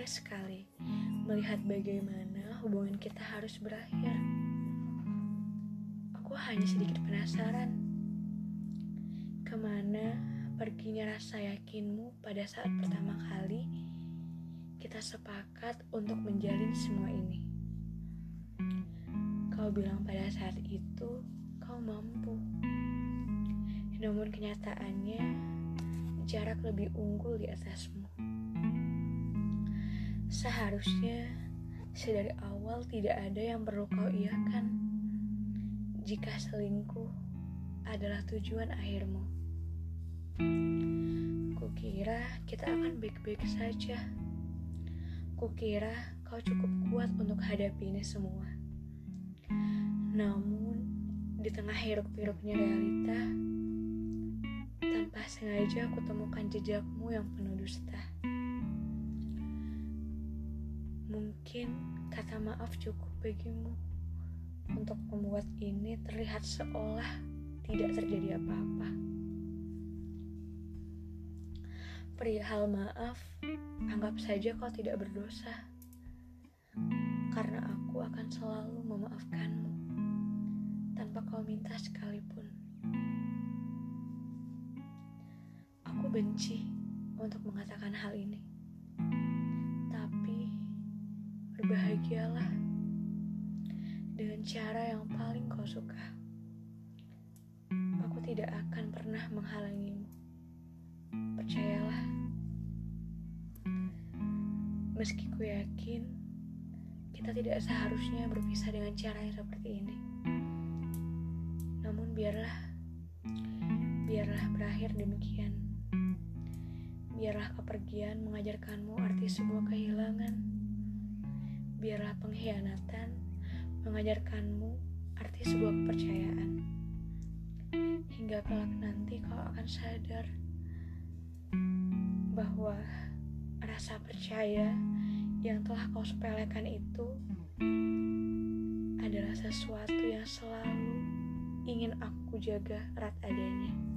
khawatir sekali melihat bagaimana hubungan kita harus berakhir. Aku hanya sedikit penasaran. Ke mana perginya rasa yakinmu pada saat pertama kali kita sepakat untuk menjalin semua ini? Kau bilang pada saat itu kau mampu. Namun kenyataannya jarak lebih unggul di atasmu. Seharusnya sedari awal tidak ada yang perlu kau iakan jika selingkuh adalah tujuan akhirmu. Kukira kita akan baik-baik saja. Kukira kau cukup kuat untuk hadapi ini semua. Namun, di tengah hiruk-pikuknya realita, tanpa sengaja aku temukan jejakmu yang penuh dusta. Mungkin kata maaf cukup bagimu untuk membuat ini terlihat seolah tidak terjadi apa-apa. Perihal maaf, anggap saja kau tidak berdosa. Karena aku akan selalu memaafkanmu tanpa kau minta sekalipun. Aku benci untuk mengatakan hal ini. Berbahagialah dengan cara yang paling kau suka. Aku tidak akan pernah menghalangimu. Percayalah. Meski ku yakin kita tidak seharusnya berpisah dengan cara yang seperti ini. Namun biarlah biarlah berakhir demikian. Biarlah kepergian mengajarkanmu arti sebuah kehilangan biarlah pengkhianatan mengajarkanmu arti sebuah kepercayaan. Hingga kelak nanti kau akan sadar bahwa rasa percaya yang telah kau sepelekan itu adalah sesuatu yang selalu ingin aku jaga erat adanya.